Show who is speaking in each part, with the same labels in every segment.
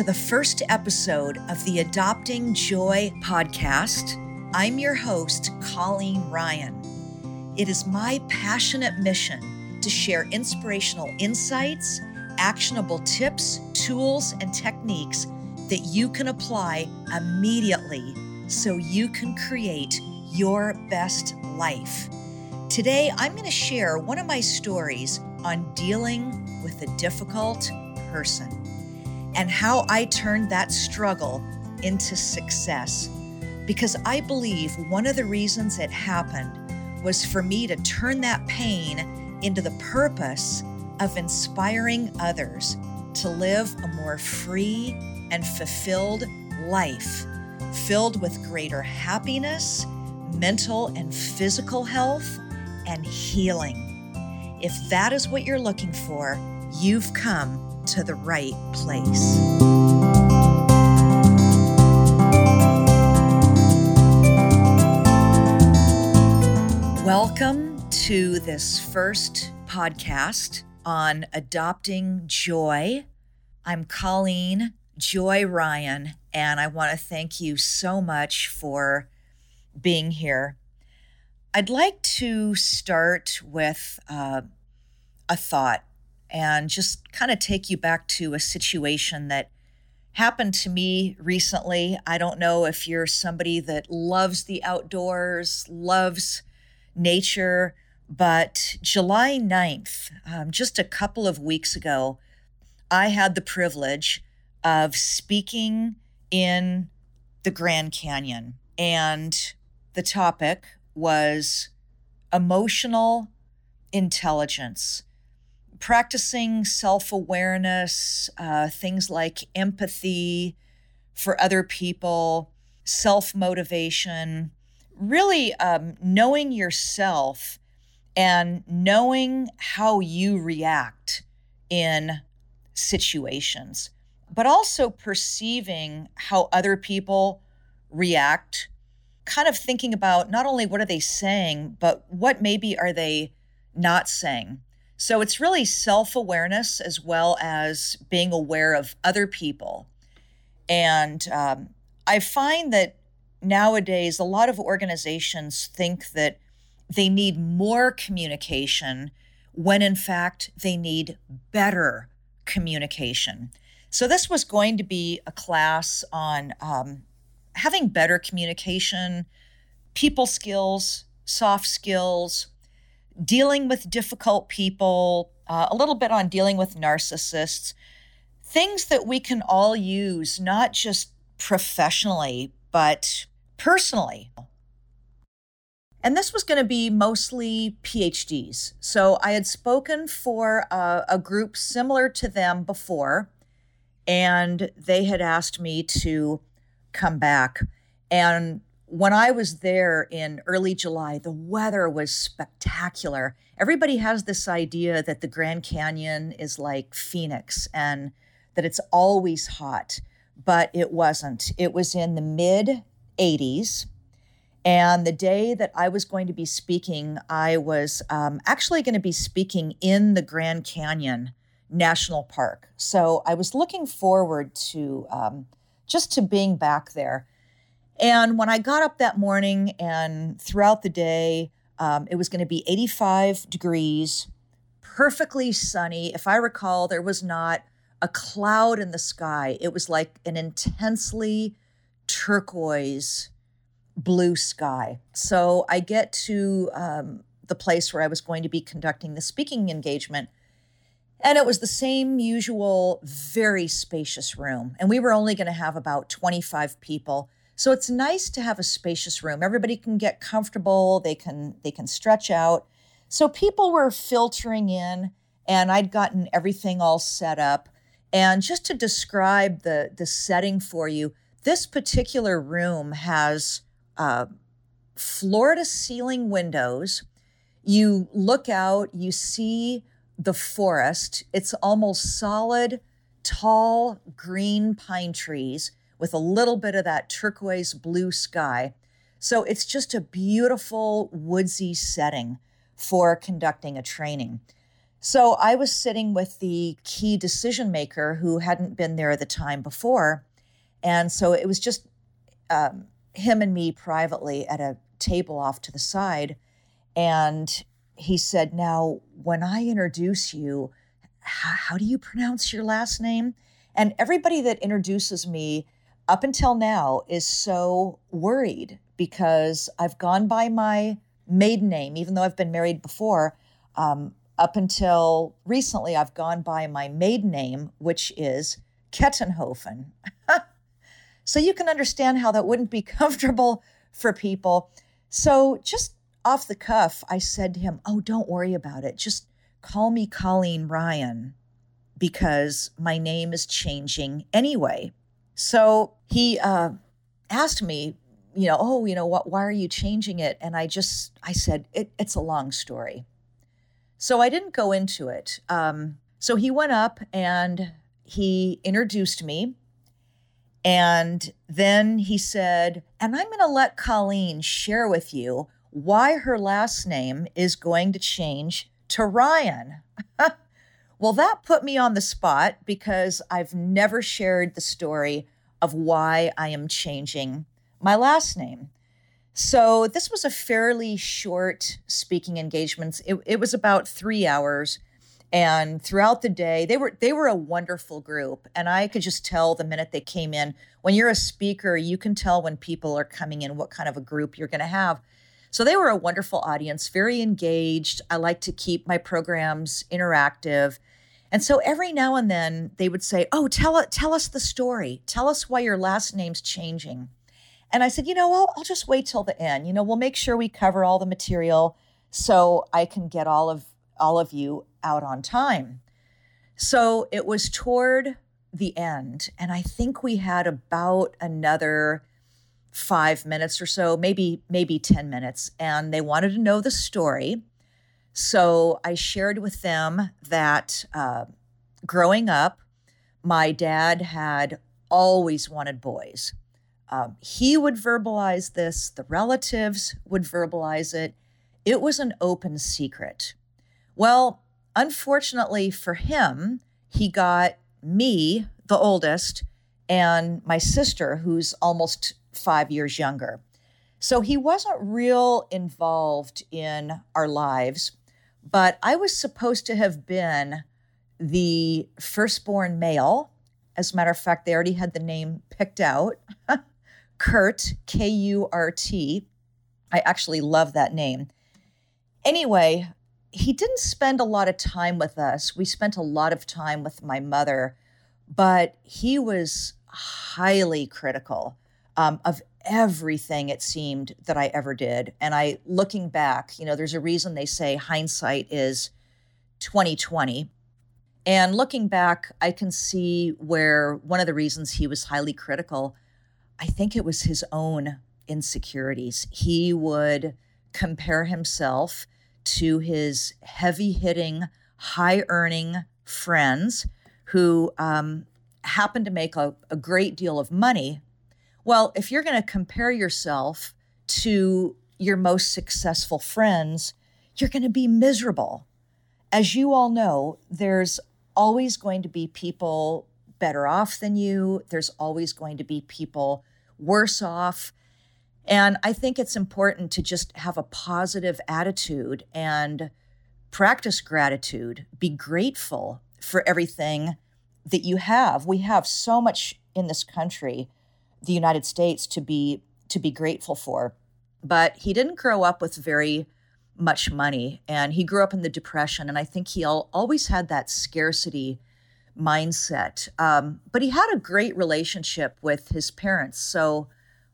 Speaker 1: to the first episode of the Adopting Joy podcast. I'm your host, Colleen Ryan. It is my passionate mission to share inspirational insights, actionable tips, tools, and techniques that you can apply immediately so you can create your best life. Today, I'm going to share one of my stories on dealing with a difficult person and how I turned that struggle into success. Because I believe one of the reasons it happened was for me to turn that pain into the purpose of inspiring others to live a more free and fulfilled life, filled with greater happiness, mental and physical health, and healing. If that is what you're looking for, you've come to the right place. Welcome to this first podcast on adopting joy. I'm Colleen Joy Ryan, and I want to thank you so much for being here. I'd like to start with uh, a thought and just kind of take you back to a situation that happened to me recently. I don't know if you're somebody that loves the outdoors, loves nature, but July 9th, um, just a couple of weeks ago, I had the privilege of speaking in the Grand Canyon. And the topic was emotional intelligence practicing self awareness, uh, things like empathy for other people, self motivation, really um, knowing yourself and knowing how you react in situations, but also perceiving how other people react. Kind of thinking about not only what are they saying, but what maybe are they not saying so it's really self awareness as well as being aware of other people. And um, I find that nowadays a lot of organizations think that they need more communication when in fact they need better communication. So this was going to be a class on um, having better communication, people skills, soft skills, dealing with difficult people, uh, a little bit on dealing with narcissists, things that we can all use, not just professionally, but personally. And this was going to be mostly PhDs. So I had spoken for a, a group similar to them before, and they had asked me to come back. And when I was there in early July, the weather was spectacular. Everybody has this idea that the Grand Canyon is like Phoenix and that it's always hot, but it wasn't. It was in the mid 80s. And the day that I was going to be speaking, I was um, actually going to be speaking in the Grand Canyon National Park. So I was looking forward to um, just to being back there. And when I got up that morning and throughout the day, um, it was going to be 85 degrees, perfectly sunny. If I recall, there was not a cloud in the sky. It was like an intensely turquoise blue sky. So I get to um, the place where I was going to be conducting the speaking engagement. And it was the same usual, very spacious room. And we were only going to have about 25 people. So it's nice to have a spacious room. Everybody can get comfortable, they can they can stretch out. So people were filtering in and I'd gotten everything all set up. And just to describe the the setting for you, this particular room has uh, floor to ceiling windows. You look out, you see the forest. It's almost solid, tall green pine trees with a little bit of that turquoise blue sky. So it's just a beautiful woodsy setting for conducting a training. So I was sitting with the key decision maker who hadn't been there the time before. And so it was just um, him and me privately at a table off to the side. And he said, Now, when I introduce you, how, how do you pronounce your last name? And everybody that introduces me up until now is so worried because I've gone by my maiden name, even though I've been married before. Um, up until recently, I've gone by my maiden name, which is Kettenhofen. so you can understand how that wouldn't be comfortable for people. So just off the cuff, I said to him, Oh, don't worry about it. Just call me Colleen Ryan because my name is changing anyway. So he uh, asked me, you know, oh, you know, what? Why are you changing it? And I just, I said, it, it's a long story. So I didn't go into it. Um, so he went up and he introduced me. And then he said, and I'm going to let Colleen share with you why her last name is going to change to Ryan. well, that put me on the spot because I've never shared the story of why I am changing my last name. So this was a fairly short speaking engagement. It, it was about three hours. And throughout the day, they were they were a wonderful group. And I could just tell the minute they came in. When you're a speaker, you can tell when people are coming in what kind of a group you're going to have. So they were a wonderful audience, very engaged. I like to keep my programs interactive. And so every now and then they would say, "Oh, tell tell us the story. Tell us why your last name's changing." And I said, "You know, I'll, I'll just wait till the end. You know, we'll make sure we cover all the material so I can get all of all of you out on time." So it was toward the end, and I think we had about another 5 minutes or so, maybe maybe 10 minutes, and they wanted to know the story. So I shared with them that uh, growing up, my dad had always wanted boys. Um, he would verbalize this, the relatives would verbalize it. It was an open secret. Well, unfortunately for him, he got me, the oldest, and my sister, who's almost five years younger. So he wasn't real involved in our lives but I was supposed to have been the firstborn male. As a matter of fact, they already had the name picked out Kurt, K U R T. I actually love that name. Anyway, he didn't spend a lot of time with us. We spent a lot of time with my mother, but he was highly critical um, of everything it seemed that I ever did. And I looking back, you know, there's a reason they say hindsight is 2020. And looking back, I can see where one of the reasons he was highly critical, I think it was his own insecurities. He would compare himself to his heavy hitting, high earning friends who um, happened to make a, a great deal of money well, if you're going to compare yourself to your most successful friends, you're going to be miserable. As you all know, there's always going to be people better off than you, there's always going to be people worse off. And I think it's important to just have a positive attitude and practice gratitude. Be grateful for everything that you have. We have so much in this country the United States to be to be grateful for. But he didn't grow up with very much money and he grew up in the depression and I think he always had that scarcity mindset. Um, but he had a great relationship with his parents. So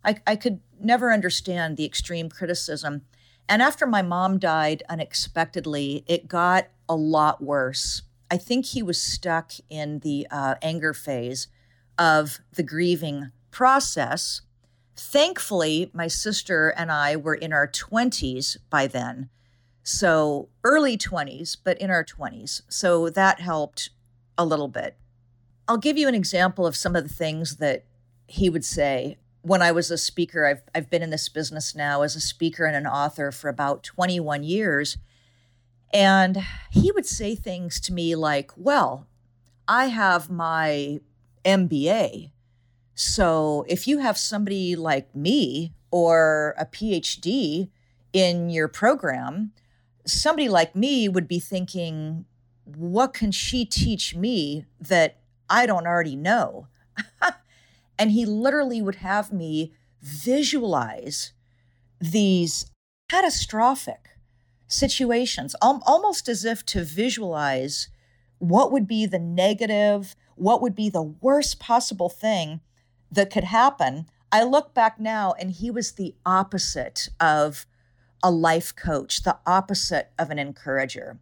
Speaker 1: I, I could never understand the extreme criticism. And after my mom died unexpectedly, it got a lot worse. I think he was stuck in the uh, anger phase of the grieving process. Thankfully, my sister and I were in our 20s by then. So early 20s, but in our 20s. So that helped a little bit. I'll give you an example of some of the things that he would say when I was a speaker. I've, I've been in this business now as a speaker and an author for about 21 years. And he would say things to me like, Well, I have my MBA. So if you have somebody like me or a PhD in your program, somebody like me would be thinking, What can she teach me that I don't already know? and he literally would have me visualize these catastrophic situations, almost as if to visualize what would be the negative, what would be the worst possible thing that could happen. I look back now and he was the opposite of a life coach, the opposite of an encourager.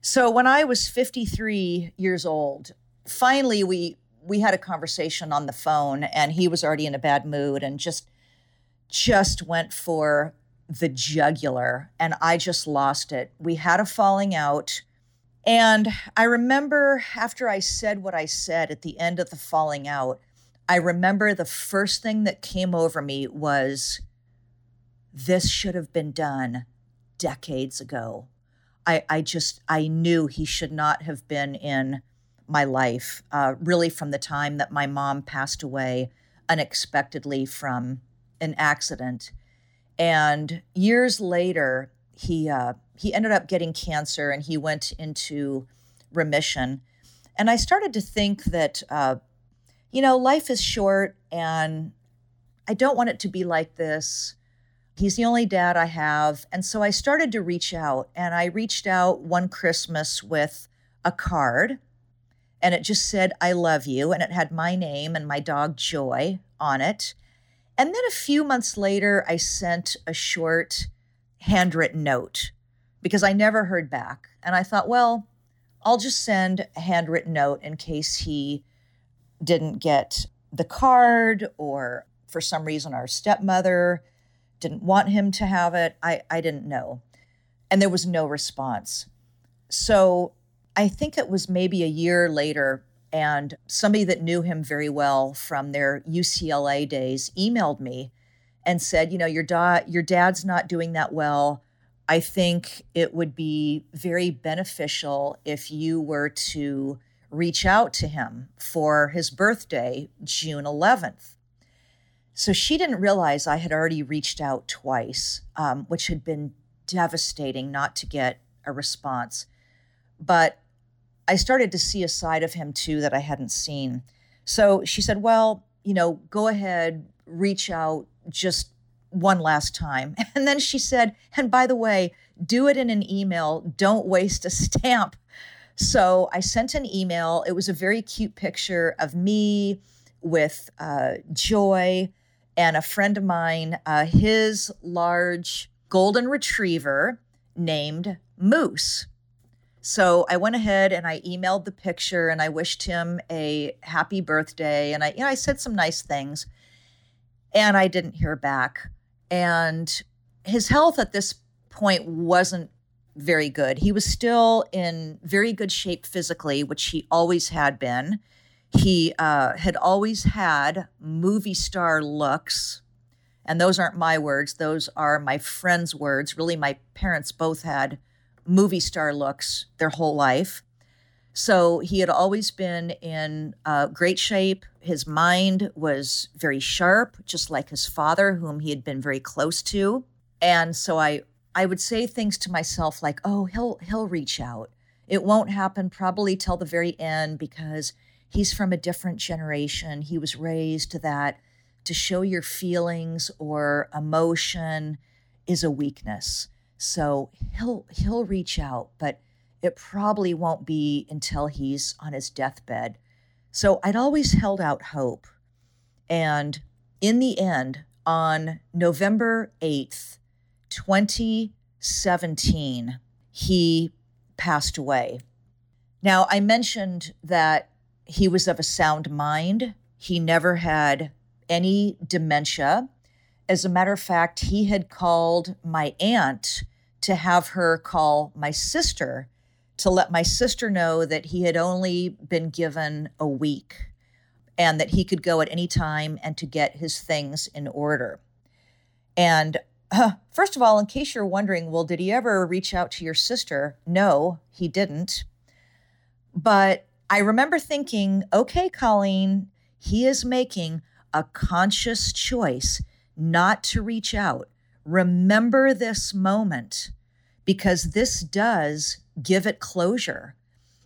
Speaker 1: So when I was 53 years old, finally we we had a conversation on the phone and he was already in a bad mood and just just went for the jugular and I just lost it. We had a falling out. And I remember after I said what I said at the end of the falling out, I remember the first thing that came over me was this should have been done decades ago. I, I just, I knew he should not have been in my life, uh, really from the time that my mom passed away unexpectedly from an accident. And years later, he uh, he ended up getting cancer and he went into remission. And I started to think that, uh, you know, life is short and I don't want it to be like this. He's the only dad I have. And so I started to reach out and I reached out one Christmas with a card and it just said, I love you. And it had my name and my dog Joy on it. And then a few months later, I sent a short handwritten note because I never heard back. And I thought, well, I'll just send a handwritten note in case he didn't get the card or for some reason our stepmother didn't want him to have it. I, I didn't know. And there was no response. So I think it was maybe a year later, and somebody that knew him very well from their UCLA days emailed me and said, "You know, your da- your dad's not doing that well. I think it would be very beneficial if you were to reach out to him for his birthday, June 11th." So she didn't realize I had already reached out twice, um, which had been devastating not to get a response. But I started to see a side of him too that I hadn't seen. So she said, Well, you know, go ahead, reach out just one last time. And then she said, And by the way, do it in an email, don't waste a stamp. So I sent an email. It was a very cute picture of me with uh, Joy and a friend of mine, uh, his large golden retriever named Moose. So I went ahead and I emailed the picture and I wished him a happy birthday and I you know I said some nice things and I didn't hear back and his health at this point wasn't very good. He was still in very good shape physically, which he always had been. He uh, had always had movie star looks, and those aren't my words; those are my friends' words. Really, my parents both had movie star looks their whole life. So he had always been in uh, great shape. His mind was very sharp, just like his father, whom he had been very close to. And so I, I would say things to myself like, "Oh, he'll he'll reach out. It won't happen probably till the very end because he's from a different generation. He was raised to that to show your feelings or emotion is a weakness." So he'll he'll reach out, but it probably won't be until he's on his deathbed. So I'd always held out hope. And in the end, on November 8th, 2017, he passed away. Now, I mentioned that he was of a sound mind. He never had any dementia. As a matter of fact, he had called my aunt to have her call my sister to let my sister know that he had only been given a week and that he could go at any time and to get his things in order. And Uh, first of all, in case you're wondering, well, did he ever reach out to your sister? No, he didn't. But I remember thinking, okay, Colleen, he is making a conscious choice not to reach out. Remember this moment because this does give it closure.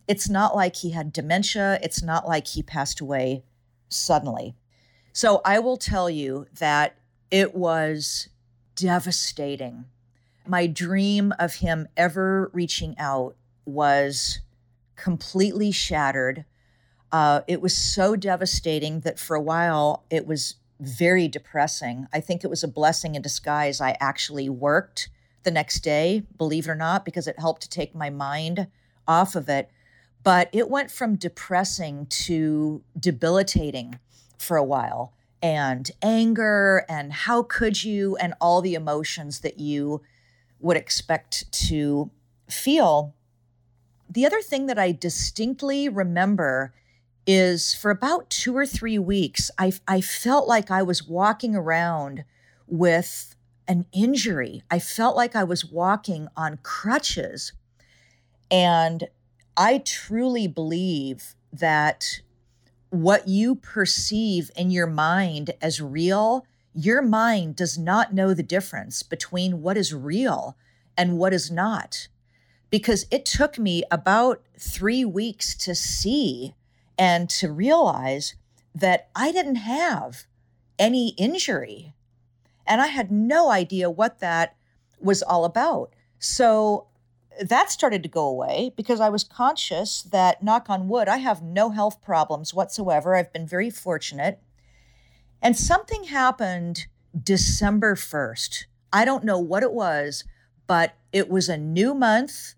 Speaker 1: It's not like he had dementia, it's not like he passed away suddenly. So I will tell you that it was devastating. My dream of him ever reaching out was completely shattered. Uh, it was so devastating that for a while it was very depressing. I think it was a blessing in disguise. I actually worked the next day, believe it or not, because it helped to take my mind off of it. But it went from depressing to debilitating for a while and anger and how could you and all the emotions that you would expect to feel. The other thing that I distinctly remember is for about two or three weeks, I, I felt like I was walking around with an injury. I felt like I was walking on crutches. And I truly believe that what you perceive in your mind as real, your mind does not know the difference between what is real and what is not. Because it took me about three weeks to see and to realize that I didn't have any injury. And I had no idea what that was all about. So that started to go away because I was conscious that, knock on wood, I have no health problems whatsoever. I've been very fortunate. And something happened December 1st. I don't know what it was, but it was a new month,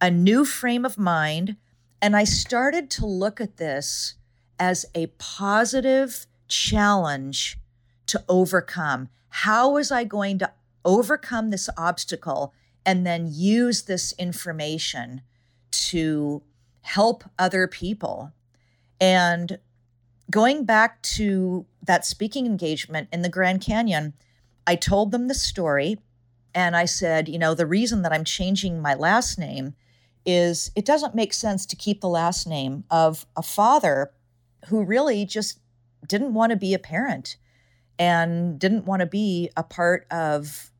Speaker 1: a new frame of mind. And I started to look at this as a positive challenge to overcome. How was I going to overcome this obstacle and then use this information to help other people? And going back to that speaking engagement in the Grand Canyon, I told them the story and I said, you know, the reason that I'm changing my last name is it doesn't make sense to keep the last name of a father who really just didn't want to be a parent and didn't want to be a part of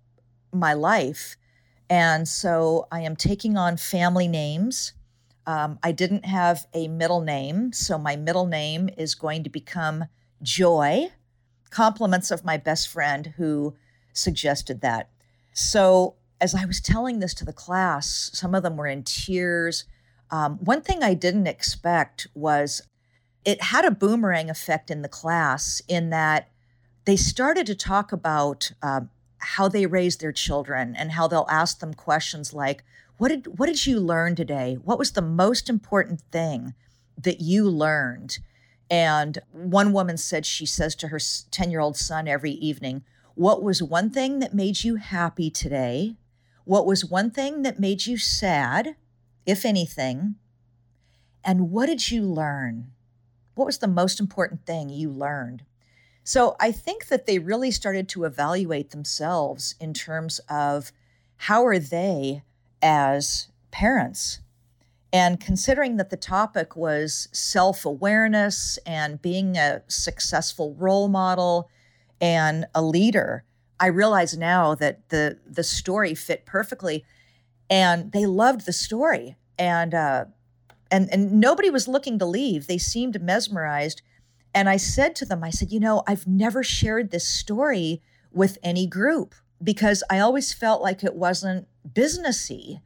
Speaker 1: my life. And so I am taking on family names. Um, I didn't have a middle name, so my middle name is going to become Joy. Compliments of my best friend who suggested that. So as I was telling this to the class, some of them were in tears. Um, one thing I didn't expect was it had a boomerang effect in the class in that they started to talk about uh, how they raise their children and how they'll ask them questions like, "What did what did you learn today? What was the most important thing that you learned?" And one woman said she says to her 10 year old son every evening, What was one thing that made you happy today? What was one thing that made you sad, if anything? And what did you learn? What was the most important thing you learned? So I think that they really started to evaluate themselves in terms of how are they as parents? And considering that the topic was self awareness and being a successful role model and a leader, I realize now that the the story fit perfectly, and they loved the story, and uh, and and nobody was looking to leave. They seemed mesmerized, and I said to them, I said, you know, I've never shared this story with any group because I always felt like it wasn't businessy,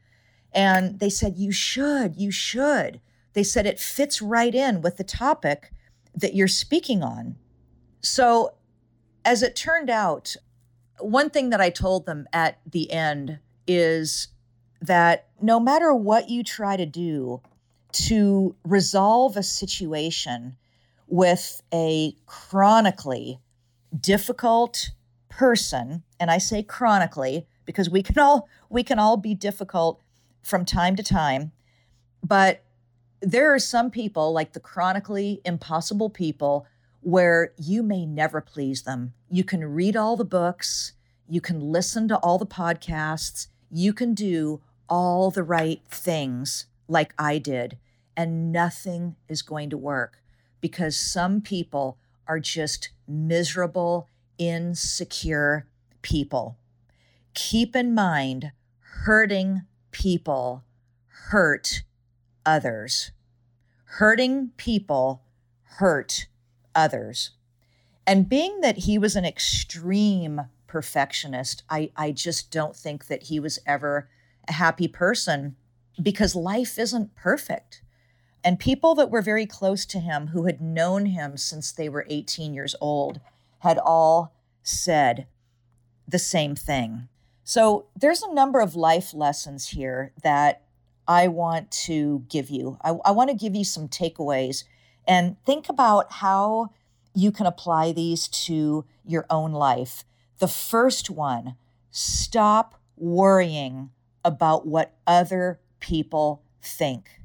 Speaker 1: and they said you should, you should. They said it fits right in with the topic that you're speaking on. So, as it turned out, one thing that I told them at the end is that no matter what you try to do to resolve a situation with a chronically difficult person, and I say chronically because we can all we can all be difficult from time to time, but there are some people like the chronically impossible people where you may never please them. You can read all the books, You can listen to all the podcasts. You can do all the right things like I did, and nothing is going to work because some people are just miserable, insecure people. Keep in mind, hurting people hurt others. Hurting people hurt others. And being that he was an extreme perfectionist, I, I just don't think that he was ever a happy person because life isn't perfect. And people that were very close to him, who had known him since they were 18 years old, had all said the same thing. So there's a number of life lessons here that I want to give you. I, I want to give you some takeaways and think about how you can apply these to your own life. The first one stop worrying about what other people think.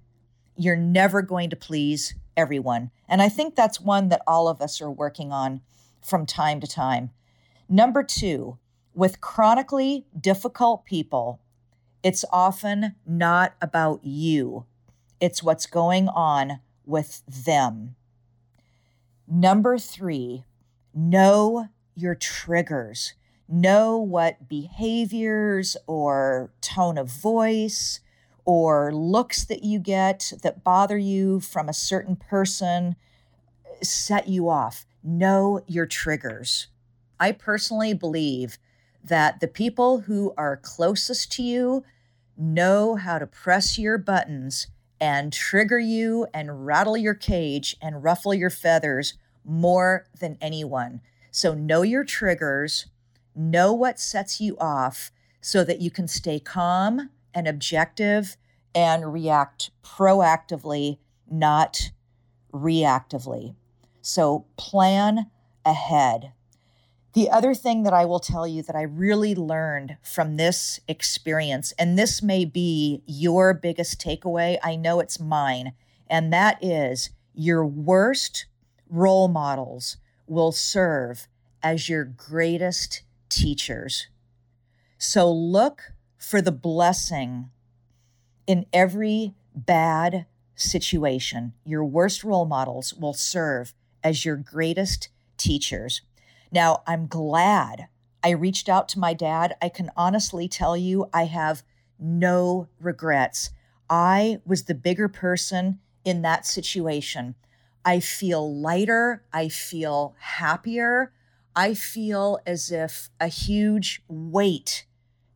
Speaker 1: You're never going to please everyone. And I think that's one that all of us are working on from time to time. Number two, with chronically difficult people, it's often not about you, it's what's going on with them. Number three, know your triggers. Know what behaviors or tone of voice or looks that you get that bother you from a certain person set you off. Know your triggers. I personally believe that the people who are closest to you know how to press your buttons and trigger you and rattle your cage and ruffle your feathers more than anyone. So know your triggers, know what sets you off so that you can stay calm and objective and react proactively, not reactively. So plan ahead. The other thing that I will tell you that I really learned from this experience, and this may be your biggest takeaway, I know it's mine, and that is your worst role models will serve as your greatest teachers. So look for the blessing in every bad situation. Your worst role models will serve as your greatest teachers. Now, I'm glad I reached out to my dad. I can honestly tell you, I have no regrets. I was the bigger person in that situation. I feel lighter. I feel happier. I feel as if a huge weight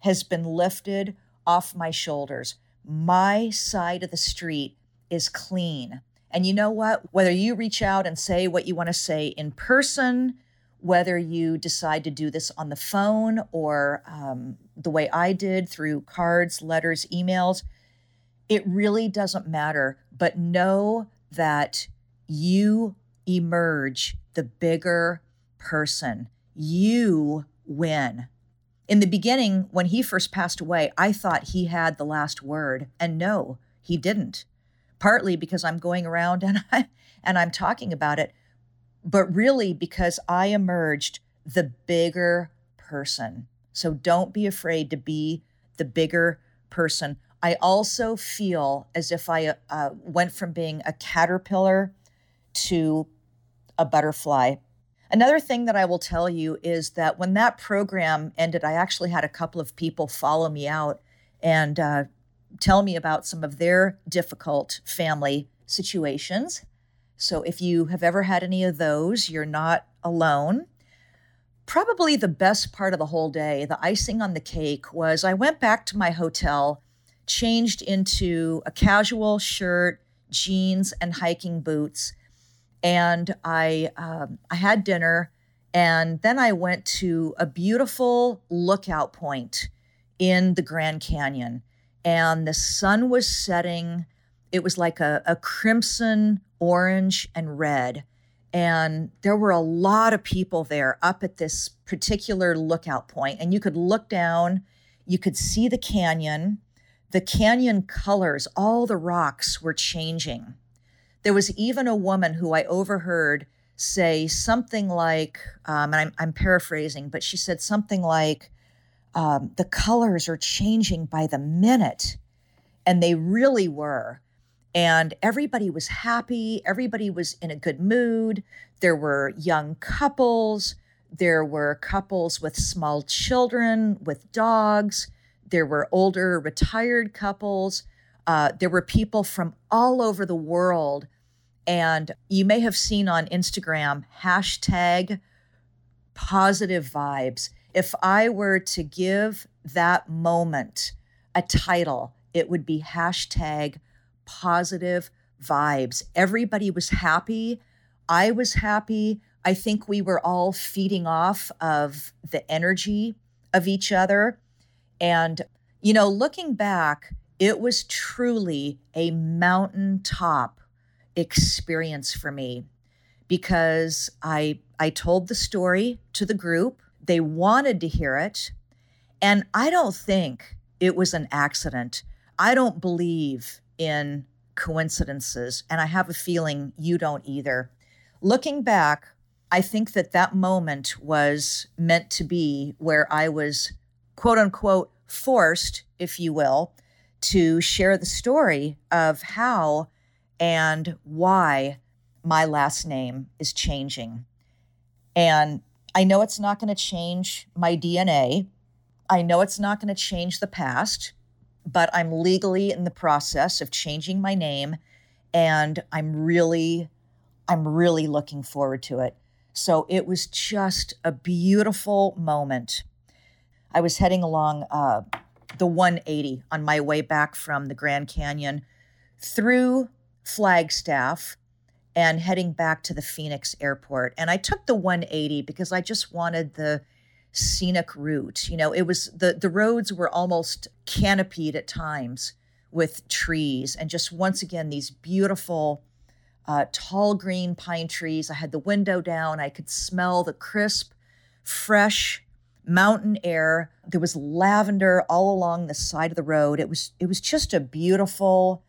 Speaker 1: has been lifted off my shoulders. My side of the street is clean. And you know what? Whether you reach out and say what you want to say in person, whether you decide to do this on the phone or um, the way I did through cards, letters, emails, it really doesn't matter. But know that you emerge the bigger person. You win. In the beginning, when he first passed away, I thought he had the last word. And no, he didn't. Partly because I'm going around and I and I'm talking about it, but really because I emerged the bigger person. So don't be afraid to be the bigger person. I also feel as if I uh, went from being a caterpillar to a butterfly. Another thing that I will tell you is that when that program ended, I actually had a couple of people follow me out and uh, tell me about some of their difficult family situations. So if you have ever had any of those, you're not alone. Probably the best part of the whole day, the icing on the cake, was I went back to my hotel, changed into a casual shirt, jeans, and hiking boots, and I um, I had dinner, and then I went to a beautiful lookout point in the Grand Canyon, and the sun was setting. It was like a, a crimson orange and red. And there were a lot of people there up at this particular lookout point, and you could look down, you could see the canyon. The canyon colors, all the rocks were changing. There was even a woman who I overheard say something like, um, and I'm, I'm paraphrasing, but she said something like, um, the colors are changing by the minute. And they really were. And everybody was happy. Everybody was in a good mood. There were young couples. There were couples with small children, with dogs. There were older retired couples. Uh, there were people from all over the world. And you may have seen on Instagram hashtag positive vibes. If I were to give that moment a title, it would be hashtag positive vibes. Everybody was happy. I was happy. I think we were all feeding off of the energy of each other. And, you know, looking back, it was truly a mountaintop experience for me because I I told the story to the group. They wanted to hear it. And I don't think it was an accident. I don't believe in coincidences. And I have a feeling you don't either. Looking back, I think that that moment was meant to be where I was, quote unquote, forced, if you will, to share the story of how and why my last name is changing. And I know it's not going to change my DNA. I know it's not going to change the past, but I'm legally in the process of changing my name and I'm really I'm really looking forward to it. So it was just a beautiful moment. I was heading along uh, the 180 on my way back from the Grand Canyon through Flagstaff and heading back to the Phoenix airport. And I took the 180 because I just wanted the scenic route. You know, it was the the roads were almost canopied at times with trees and just once again these beautiful uh, tall green pine trees. I had the window down. I could smell the crisp, fresh mountain air. There was lavender all along the side of the road. It was it was just a beautiful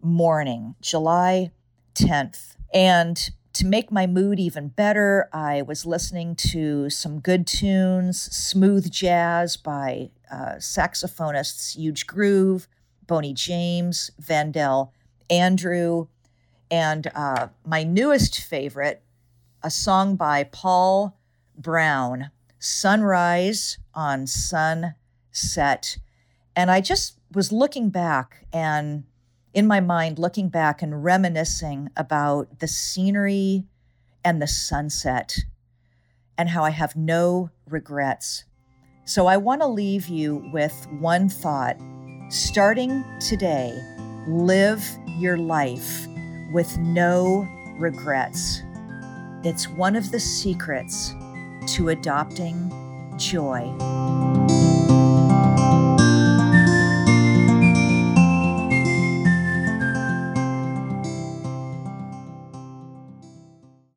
Speaker 1: morning, July 10th. And to make my mood even better, I was listening to some good tunes, smooth jazz by uh, saxophonists Euge Groove, Boney James, Vandell Andrew, and uh, my newest favorite, a song by Paul Brown, Sunrise on Sunset. And I just was looking back and in my mind, looking back and reminiscing about the scenery and the sunset and how I have no regrets. So I want to leave you with one thought. Starting today, live your life with no regrets. It's one of the secrets to adopting joy.